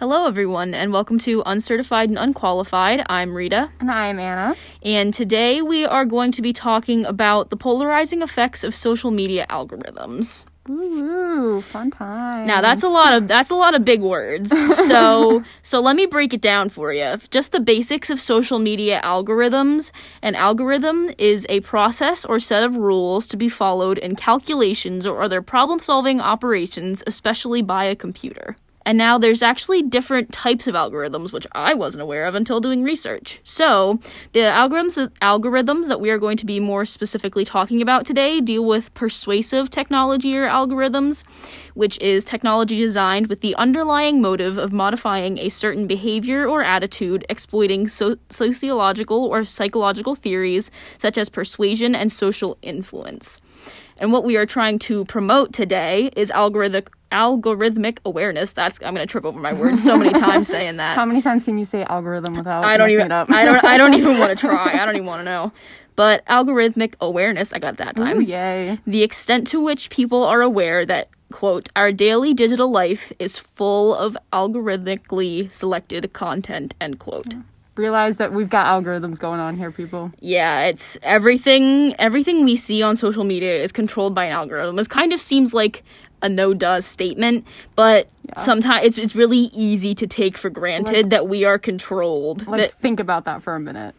Hello, everyone, and welcome to Uncertified and Unqualified. I'm Rita, And I'm Anna. and today we are going to be talking about the polarizing effects of social media algorithms. Ooh, fun time. Now, that's a lot of that's a lot of big words. So, so let me break it down for you. Just the basics of social media algorithms. An algorithm is a process or set of rules to be followed in calculations or other problem-solving operations, especially by a computer. And now there's actually different types of algorithms, which I wasn't aware of until doing research. So the algorithms algorithms that we are going to be more specifically talking about today deal with persuasive technology or algorithms, which is technology designed with the underlying motive of modifying a certain behavior or attitude, exploiting so- sociological or psychological theories such as persuasion and social influence. And what we are trying to promote today is algorithmic algorithmic awareness. That's I'm gonna trip over my words so many times saying that. How many times can you say algorithm without I don't messing even it up? I don't I don't even want to try. I don't even want to know. But algorithmic awareness, I got that time. Ooh, yay. The extent to which people are aware that quote our daily digital life is full of algorithmically selected content end quote. Realize that we've got algorithms going on here, people. yeah it's everything everything we see on social media is controlled by an algorithm this kind of seems like a no does statement but sometimes it's, it's really easy to take for granted that we are controlled Like, that think about that for a minute.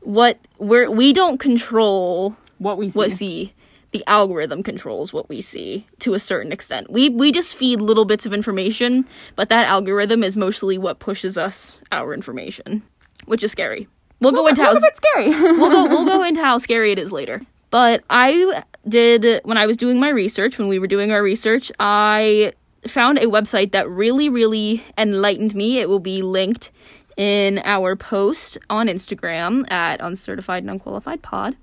what we're we don't control What we see. what see the algorithm controls what we see to a certain extent we we just feed little bits of information but that algorithm is mostly what pushes us our information which is scary we'll go into how scary. we'll go we'll go into how scary it is later. But I did when I was doing my research, when we were doing our research, I found a website that really really enlightened me. It will be linked in our post on Instagram at uncertified and unqualified pod.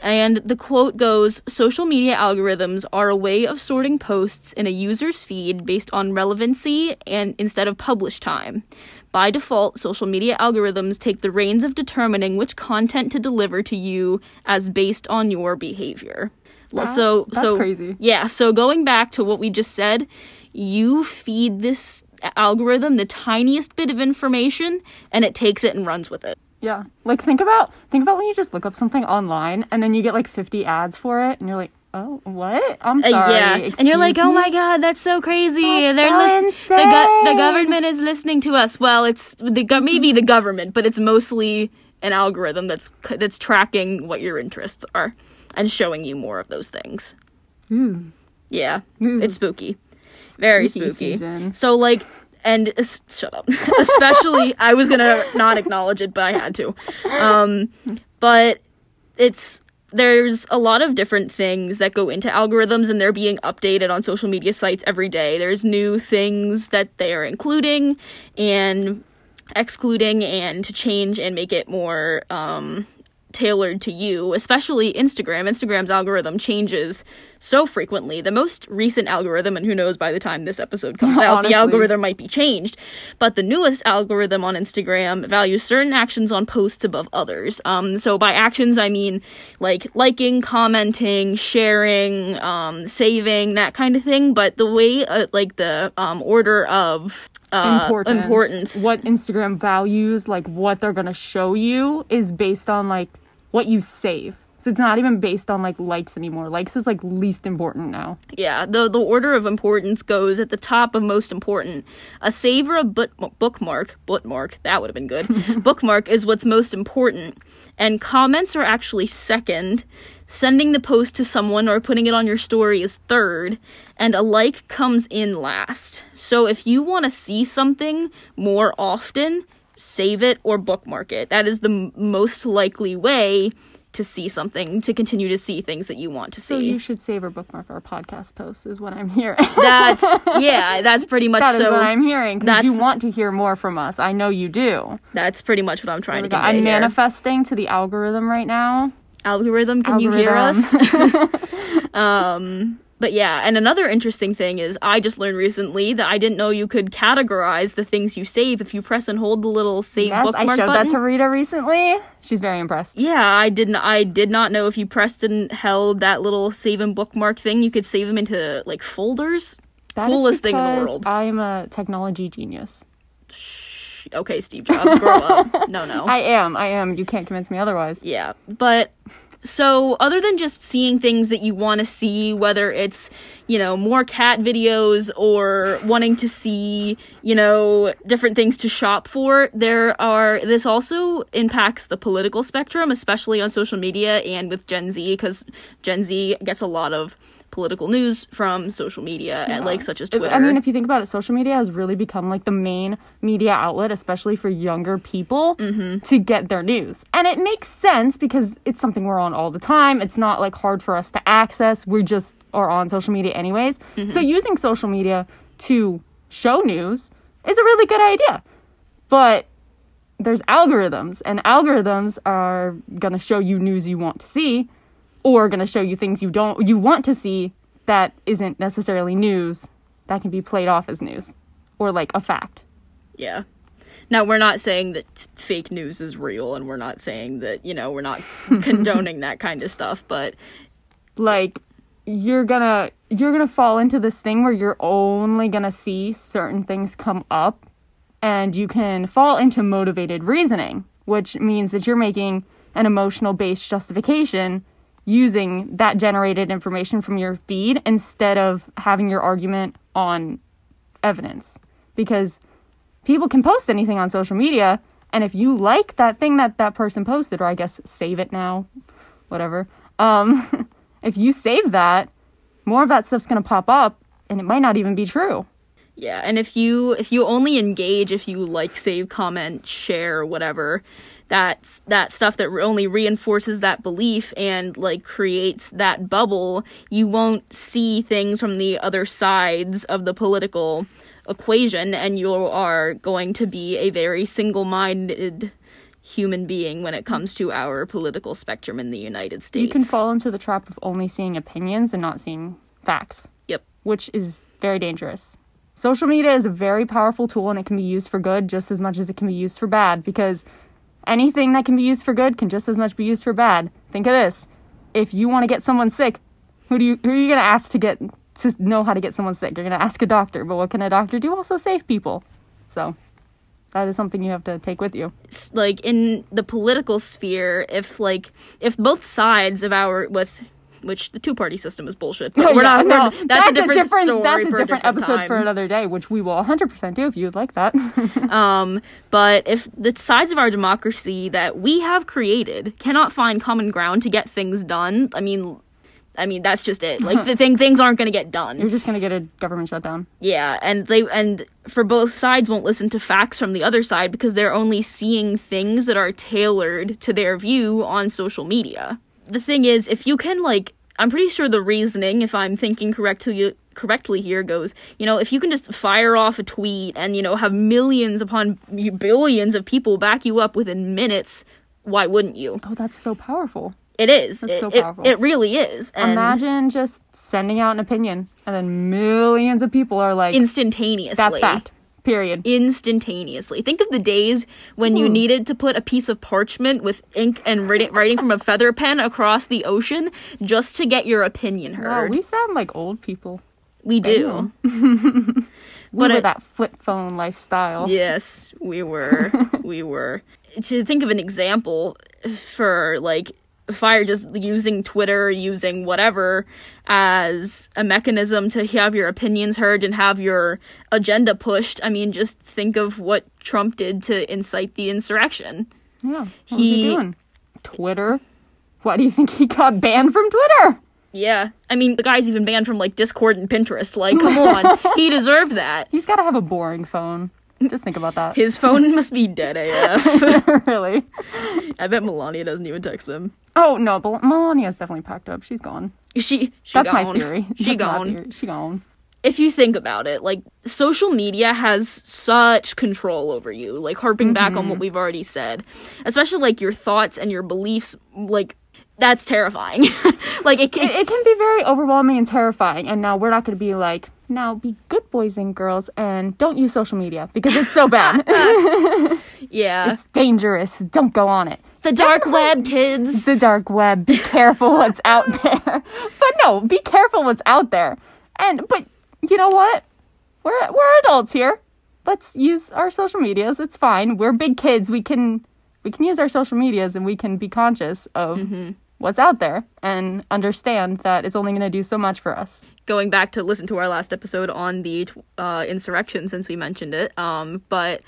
And the quote goes Social media algorithms are a way of sorting posts in a user's feed based on relevancy and instead of publish time. By default, social media algorithms take the reins of determining which content to deliver to you as based on your behavior. L- so that's so crazy. Yeah, so going back to what we just said, you feed this algorithm the tiniest bit of information and it takes it and runs with it. yeah. Like, think about think about when you just look up something online and then you get like 50 ads for it and you're like, oh, what? I'm Uh, sorry. yeah, and you're like, excuse "Oh my god, that's so crazy! That's They're so lis- the go- the government is listening to us." Well, it's the go- maybe the government, but it's mostly an algorithm that's c- that's tracking what your interests are and showing you more of those things. Yeah, it's spooky, very Spooky spooky. So like. And es- shut up. Especially, I was gonna not acknowledge it, but I had to. Um, but it's there's a lot of different things that go into algorithms and they're being updated on social media sites every day. There's new things that they are including and excluding and to change and make it more um tailored to you, especially Instagram. Instagram's algorithm changes so frequently. The most recent algorithm, and who knows by the time this episode comes out, Honestly. the algorithm might be changed. But the newest algorithm on Instagram values certain actions on posts above others. Um, so by actions, I mean like liking, commenting, sharing, um, saving, that kind of thing. But the way, uh, like the um, order of uh, importance. importance. What Instagram values, like what they're gonna show you, is based on like what you save. So it's not even based on like likes anymore. Likes is like least important now. Yeah, the the order of importance goes at the top of most important. A save or a book, bookmark, bookmark, that would have been good. bookmark is what's most important, and comments are actually second. Sending the post to someone or putting it on your story is third, and a like comes in last. So if you want to see something more often, save it or bookmark it. That is the m- most likely way to see something, to continue to see things that you want to see. So you should save or bookmark our podcast posts, is what I'm hearing. That's yeah, that's pretty much That so. what I'm hearing. Because you want to hear more from us. I know you do. That's pretty much what I'm trying to convey I'm here. manifesting to the algorithm right now. Algorithm, can you hear us? Um, but yeah, and another interesting thing is I just learned recently that I didn't know you could categorize the things you save if you press and hold the little save yes, I bookmark showed button. that to Rita recently. She's very impressed. yeah, I didn't. I did not know if you pressed and held that little save and bookmark thing, you could save them into like folders. That Coolest thing in the world. I'm a technology genius. Shh. Okay, Steve Jobs, grow up. No, no. I am. I am. You can't convince me otherwise. Yeah, but so other than just seeing things that you want to see, whether it's, you know, more cat videos or wanting to see, you know, different things to shop for, there are, this also impacts the political spectrum, especially on social media and with Gen Z, because Gen Z gets a lot of political news from social media and like such as Twitter. I mean, if you think about it, social media has really become like the main media outlet, especially for younger people, Mm-hmm. to get their news. And it makes sense because it's something we're on all the time. It's not like hard for us to access. We just are on social media anyways. Mm-hmm. So using social media to show news is a really good idea. But there's algorithms, and algorithms are gonna show you news you want to see, or gonna show you things you don't you want to see that isn't necessarily news that can be played off as news or like a fact. Yeah. Now we're not saying that fake news is real and we're not saying that, you know, we're not condoning that kind of stuff, but Like you're gonna you're gonna fall into this thing where you're only gonna see certain things come up and you can fall into motivated reasoning, which means that you're making an emotional based justification using that generated information from your feed instead of having your argument on evidence. Because people can post anything on social media, and if you like that thing that that person posted, or I guess save it now, whatever, um, if you save that, more of that stuff's gonna pop up, and it might not even be true. yeah, and if you if you only engage if you like, save, comment, share, whatever, that's that stuff that only reinforces that belief and like creates that bubble, you won't see things from the other sides of the political equation and you are going to be a very single-minded human being when it comes to our political spectrum in the United States. You can fall into the trap of only seeing opinions and not seeing facts, Yep. which is very dangerous. Social media is a very powerful tool and it can be used for good just as much as it can be used for bad because anything that can be used for good can just as much be used for bad. Think of this. If you want to get someone sick, who do you who are you going to ask to get to know how to get someone sick? You're going to ask a doctor, but what can a doctor do? Also save people. So, that is something you have to take with you. like in the political sphere if like if both sides of our with which the two party system is bullshit but we're Yeah, not no, we're, that's, a different, story that's a different, a different episode for another day, which we will 100% do if you'd like that. um but if the sides of our democracy that we have created cannot find common ground to get things done i mean I mean that's just it. Like the thing things aren't going to get done. You're just gonna get a government shutdown. Yeah, and they and for both sides won't listen to facts from the other side because they're only seeing things that are tailored to their view on social media. The thing is, if you can like I'm pretty sure the reasoning, if I'm thinking correctly correctly here goes, you know, if you can just fire off a tweet and you know have millions upon billions of people back you up within minutes, why wouldn't you? Oh, that's so powerful. It is. That's it, so it- powerful. It, really is. And Imagine just sending out an opinion and then millions of people are like, instantaneously. that's fact. Period. instantaneously. Think of the days when you hmm. needed to put a piece of parchment with ink and writing, writing from a feather pen across the ocean just to get your opinion Wow, heard. we sound like old people. we do. We But were it- that flip phone lifestyle. Yes, we were. we were. To think of an example for like fire just using Twitter, using whatever as a mechanism to have your opinions heard and have your agenda pushed. I mean, just think of what Trump did to incite the insurrection. Yeah. What He- he doing? Twitter? Why do you think he got banned from Twitter? Yeah. I mean, the guy's even banned from like Discord and Pinterest. Like, come on. he deserved that. He's got to have a boring phone. Just think about that. His phone must be dead AF. really? I bet Melania doesn't even text him. Oh no, Bel- Melania's definitely packed up. She's gone. She, she That's gone. my theory. She That's gone. theory. She gone. if you think about it, like social media has such control over you, like harping back Mm-hmm. on what we've already said, especially like your thoughts and your beliefs, like that's terrifying. like it, It, it, it can be very overwhelming and terrifying. And now we're not going to be like, now be good boys and girls and don't use social media because it's so bad. yeah, it's dangerous. Don't go on it. The dark web, kids. The dark web. Be careful what's out there. But no, be careful what's out there. And but you know what? We're we're adults here. let's use our social medias. It's fine. We're big kids. We can we can use our social medias and we can be conscious of what's out there and understand that it's only going to do so much for us. going back to listen to our last episode on the uh, insurrection since we mentioned it. Um, but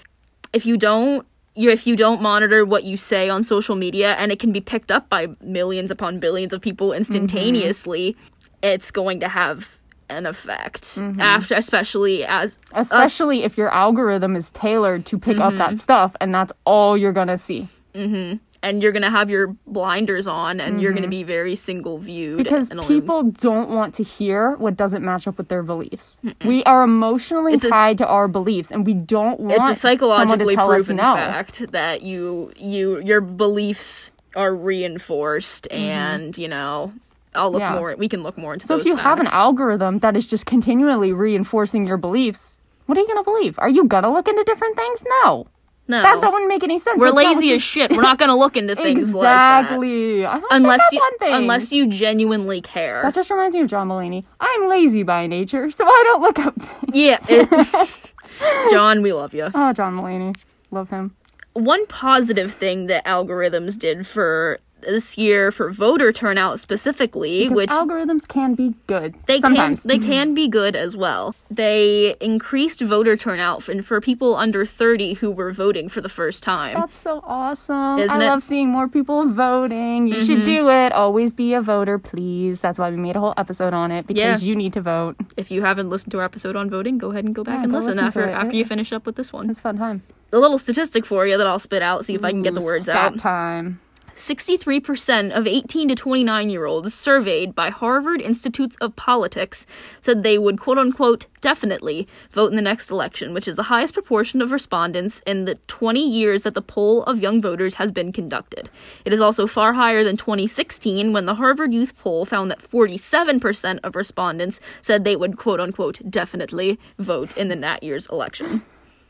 if you don't, you if you don't monitor what you say on social media, and it can be picked up by millions upon billions of people instantaneously, it's going to have an effect. Mm-hmm. After, especially as Especially if your algorithm is tailored to pick up that mm-hmm. stuff and that's all you're going to see. Mm-hmm. And you're gonna have your blinders on, and you're gonna be very single viewed Because and people don't want to hear what doesn't match up with their beliefs. We are emotionally It's a- tied to our beliefs and we don't want it's a psychologically proven no. fact that you you your beliefs are reinforced and you know i'll look Mm-hmm. Yeah. more we can look more into So if you have an algorithm that is just continually reinforcing your beliefs, what are you going to believe? Are you going to look into different things? No. No That, that wouldn't make any sense. we're That's not what lazy you- as shit we're not gonna look into things like exactly. I don't unless check you on things. unless you genuinely care That just reminds me of John Mulaney. I'm lazy by nature, so I don't look up things. yeah it, john we love you Oh, John Mulaney. Love him. one positive thing that algorithms did for this year for voter turnout specifically Because which algorithms can be good. they sometimes. can they mm-hmm. can be good as well. They increased voter turnout for, for people under 30 who were voting for the first time. That's so awesome. Isn't I it? love seeing more people voting. You should mm-hmm. do it. Always be a voter, please. That's why we made a whole episode on it because Yeah. you need to vote. If you haven't listened to our episode on voting, go ahead and go back Yeah, and go listen, listen after after you finish up with this one. It's a fun time. A little statistic for you that I'll spit out, see if I can get the words Stat out. time. 63% of 18 to 29 year olds surveyed by Harvard Institutes of Politics said they would quote unquote definitely vote in the next election, which is the highest proportion of respondents in the 20 years that the poll of young voters has been conducted. It is also far higher than 2016 when the Harvard Youth Poll found that 47% of respondents said they would quote unquote definitely vote in the that year's election.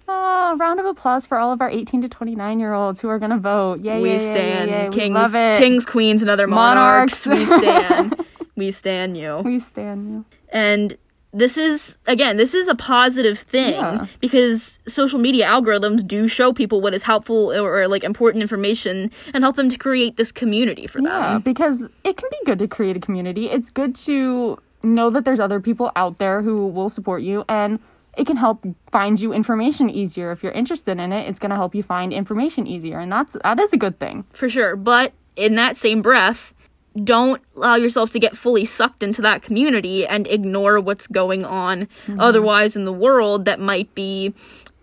Oh, round of applause for all of our 18 to 29 year olds who are going to vote. Yay, we yay, stand yay, yay, kings, kings, queens, and other monarchs. Monarchs. we stand. we stand you. We stand you. And this is again, this is a positive thing Yeah. because social media algorithms do show people what is helpful or, or, like important information and help them to create this community for them. Yeah, because it can be good to create a community. It's good to know that there's other people out there who will support you and it can help find you information easier. If you're interested in it, it's going to help you find information easier and that's that is a good thing. For sure. But in that same breath, don't allow yourself to get fully sucked into that community and ignore what's going on mm-hmm. otherwise in the world that might be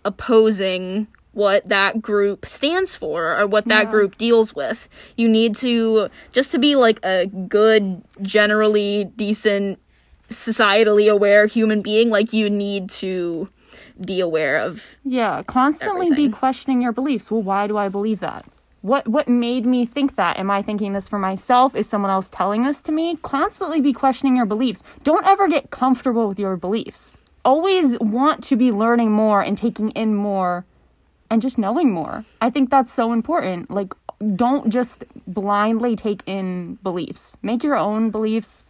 opposing what that group stands for or what that Yeah. group deals with. You need to just to be like a good, generally decent, societally aware human being, like you need to be aware of Yeah, constantly Everything. be questioning your beliefs. Well, why do I believe that? What what made me think that? Am I thinking this for myself? Is someone else telling this to me? Constantly be questioning your beliefs. Don't ever get comfortable with your beliefs. Always want to be learning more and taking in more and just knowing more. I think that's so important. Like don't just blindly take in beliefs. Make your own beliefs.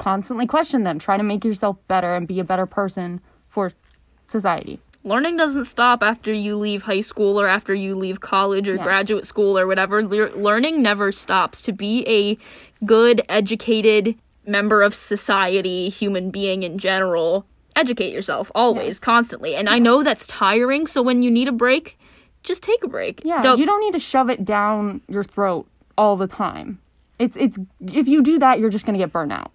Constantly question them. Try to make yourself better and be a better person for society. learning doesn't stop after you leave high school or after you leave college or Yes. graduate school or whatever. Le- learning never stops. To be a good, educated member of society, human being in general, educate yourself always, Yes. constantly. And I know that's tiring, so when you need a break, just take a break. Yeah, Don't- you don't need to shove it down your throat all the time. It's it's if you do that, you're just gonna get burnt out,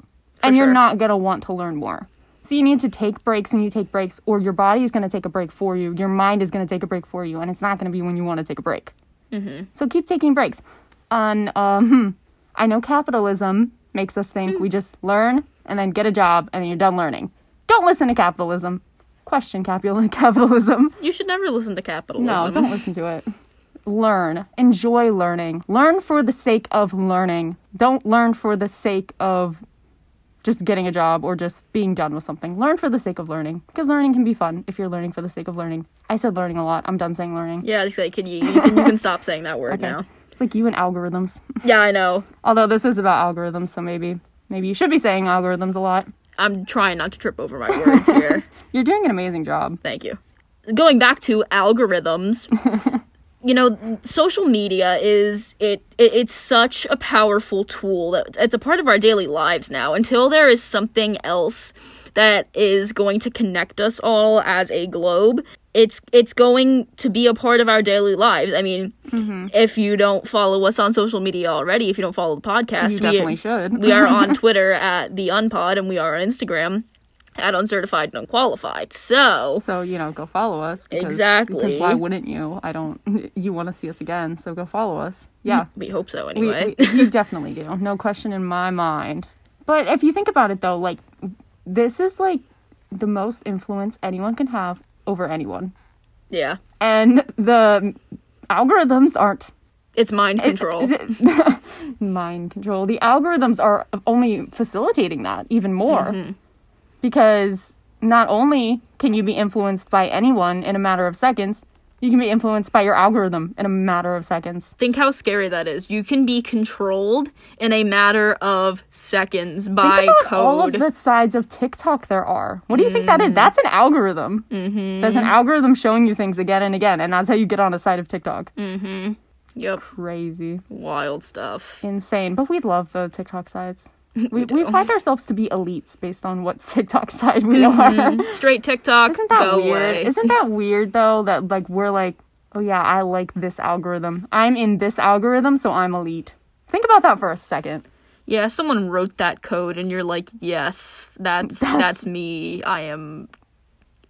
and sure. you're not gonna want to learn more. So you need to take breaks when you take breaks, or your body is gonna take a break for you. Your mind is gonna take a break for you, and it's not gonna be when you want to take a break. Mm-hmm. So keep taking breaks. On um, I know capitalism makes us think we just learn and then get a job and then you're done learning. Don't listen to capitalism. Question capital capitalism. You should never listen to capitalism. No, don't listen to it. Learn. Enjoy learning. Learn for the sake of learning. Don't learn for the sake of just getting a job or just being done with something. Learn for the sake of learning. Because learning can be fun if you're learning for the sake of learning. I said learning a lot. I'm done saying learning. Yeah, just say, can you, you, can, you can stop saying that word Okay. now. It's like you and algorithms. Yeah, I know. Although this is about algorithms, so maybe maybe you should be saying algorithms a lot. I'm trying not to trip over my words here. You're doing an amazing job. Thank you. going back to algorithms, you know, social media is it, it it's such a powerful tool that it's a part of our daily lives now. Until there is something else that is going to connect us all as a globe, it's it's going to be a part of our daily lives. I mean, Mm-hmm. if you don't follow us on social media already, if you don't follow the podcast, You we- definitely should. we are on Twitter at the Unpod, and we are on Instagram at Uncertified and Unqualified. So So, you know, go follow us. Because, Exactly. Because why wouldn't you? I don't, you want to see us again, so go follow us. Yeah. we hope so anyway. we, you definitely do. No question in my mind. But if you think about it, though, like, this is like the most influence anyone can have over anyone. yeah, And the algorithms aren't it's mind control. mind control. The algorithms are only facilitating that even more. Mm-hmm. Because not only can you be influenced by anyone in a matter of seconds, you can be influenced by your algorithm in a matter of seconds. Think how scary that is. You can be controlled in a matter of seconds by Think about code. all of the sides of TikTok there are. What do you think that is? That's an algorithm. Mm-hmm. That's an algorithm showing you things again and again, and that's how you get on a side of TikTok. yep, Crazy, wild stuff. insane. But we love the TikTok sides. We, we find ourselves to be elites based on what TikTok side we mm-hmm. are. Straight TikTok, Isn't that go weird? away. Isn't that weird though? That like we're like, oh yeah, I like this algorithm. I'm in this algorithm, so I'm elite. Think about that for a second. yeah, someone wrote that code, and you're like, yes, that's that's, That's- me. I am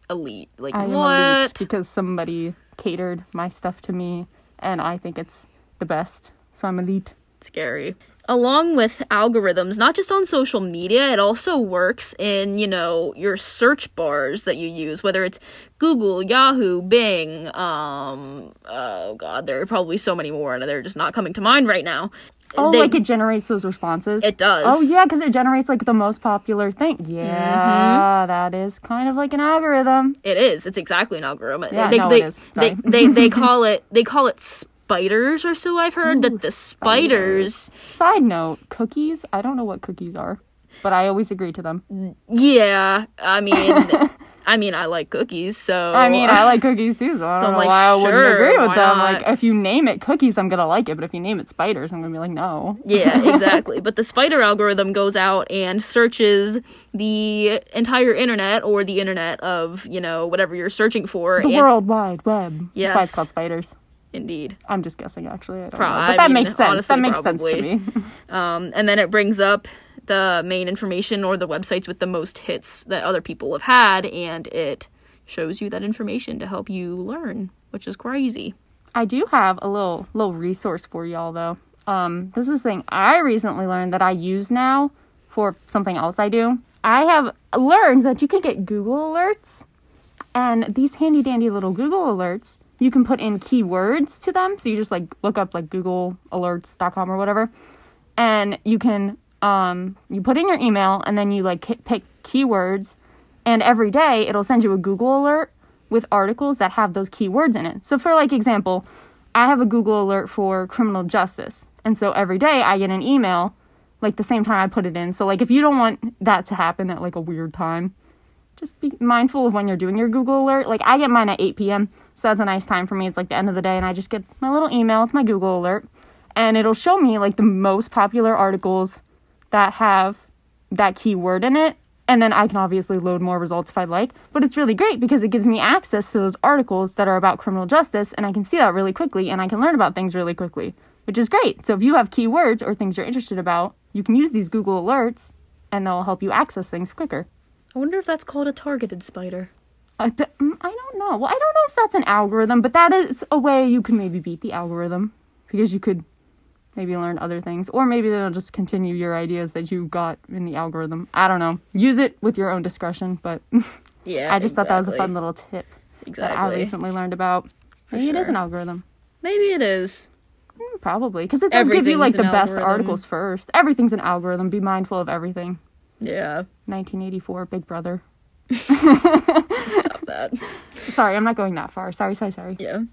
elite. Like I what? elite because somebody catered my stuff to me, and I think it's the best. So I'm elite. scary. Along with algorithms, not just on social media, it also works in, you know, your search bars that you use, whether it's Google, Yahoo, Bing, um, oh god, there are probably so many more and they're just not coming to mind right now. Oh, They- like it generates those responses. It does. Oh yeah, because it generates like the most popular thing. Yeah, that is kind of like an algorithm. It is. It's exactly an algorithm. Yeah, they, no, they, it is. They, Sorry. they, they call it they call it spiders or so I've heard that the spiders Side note: cookies. I don't know what cookies are, but I always agree to them. Yeah, I mean I mean I like cookies, so I mean, I like cookies too, so I don't So know like, why I wouldn't sure, agree with them. not? Like, if you name it cookies, I'm gonna like it, but if you name it spiders, I'm gonna be like, no. Yeah, exactly. but the spider algorithm goes out and searches the entire internet or the internet of, you know, whatever you're searching for. The and World Wide Web. That's why it's called spiders. Indeed. I'm just guessing, actually. I don't Pro- know. I But that mean, makes sense. honestly, that makes sense to me. Um, and then it brings up the main information or the websites with the most hits that other people have had, and it shows you that information to help you learn, which is crazy. I do have a little little resource for y'all though. Um, this is the thing I recently learned that I use now for something else I do. I have learned that you can get Google alerts, and these handy dandy little Google alerts, you can put in keywords to them. So you just like look up like Google Alerts.com or whatever, and you can um you put in your email and then you like ki- pick keywords, and every day it'll send you a Google alert with articles that have those keywords in it. So for like example, I have a Google alert for criminal justice. And so every day I get an email like the same time I put it in. So like if you don't want that to happen at like a weird time, just be mindful of when you're doing your Google alert. Like I get mine at 8 p.m. So that's a nice time for me. It's like the end of the day and I just get my little email. It's my Google alert. And it'll show me like the most popular articles that have that keyword in it. And then I can obviously load more results if I'd like. But it's really great because it gives me access to those articles that are about criminal justice and I can see that really quickly and I can learn about things really quickly, which is great. So if you have keywords or things you're interested about, you can use these Google alerts and they'll help you access things quicker. I wonder if that's called a targeted spider. Mm, I don't know. Well, I don't know if that's an algorithm, but that is a way you can maybe beat the algorithm because you could maybe learn other things, or maybe they'll just continue your ideas that you got in the algorithm. I don't know. Use it with your own discretion, but Yeah, I just thought that was a fun little tip that I recently learned about. Maybe it is an algorithm. Maybe it is. Mm, Probably because it does give you like the best algorithm. articles first. Everything's an algorithm. Be mindful of everything. Yeah, 1984, Big Brother. that. Sorry, I'm not going that far. Sorry, sorry, sorry. Yeah.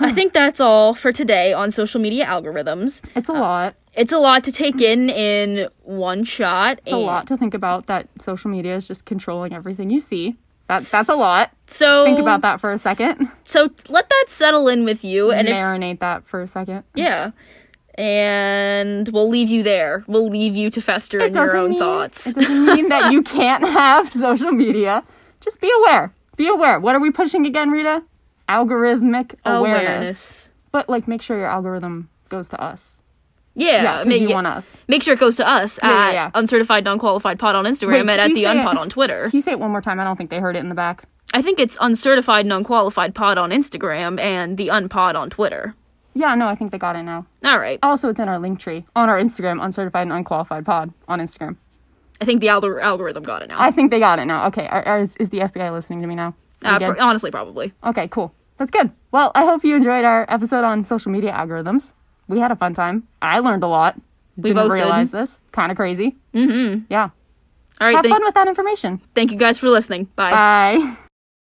I think that's all for today on social media algorithms. It's a uh, lot. It's a lot to take in in one shot. It's a lot to think about that social media is just controlling everything you see. That, that's a lot. So Think about that for a second. So let that settle in with you, and if Marinate that for a second. yeah, and we'll leave you there. We'll leave you to fester in your own mean, thoughts. It doesn't mean that you can't have social media. Just be aware. Be aware. What are we pushing again, Rita? Algorithmic awareness. But like, make sure your algorithm goes to us. Yeah, Yeah, make, you want us. make sure it goes to us yeah, at yeah. uncertified non-qualified pod on Instagram Wait, and at the unpod it? on Twitter. Can you say it one more time? I don't think they heard it in the back. I think it's uncertified non-qualified pod on Instagram and the unpod on Twitter. Yeah, no, I think they got it now. All right, Also, it's in our link tree on our Instagram, uncertified and unqualified pod on Instagram. I think the algor- algorithm got it now. I think they got it now. Okay, are, are- is, is the FBI listening to me now? Uh, pr- honestly, probably. Okay, cool. That's good. Well, I hope you enjoyed our episode on social media algorithms. We had a fun time. I learned a lot. We Didn't both did. this. Kind of crazy. Mm-hmm. Yeah. All right, Have thank, fun with that information. thank you guys for listening. Bye. Bye.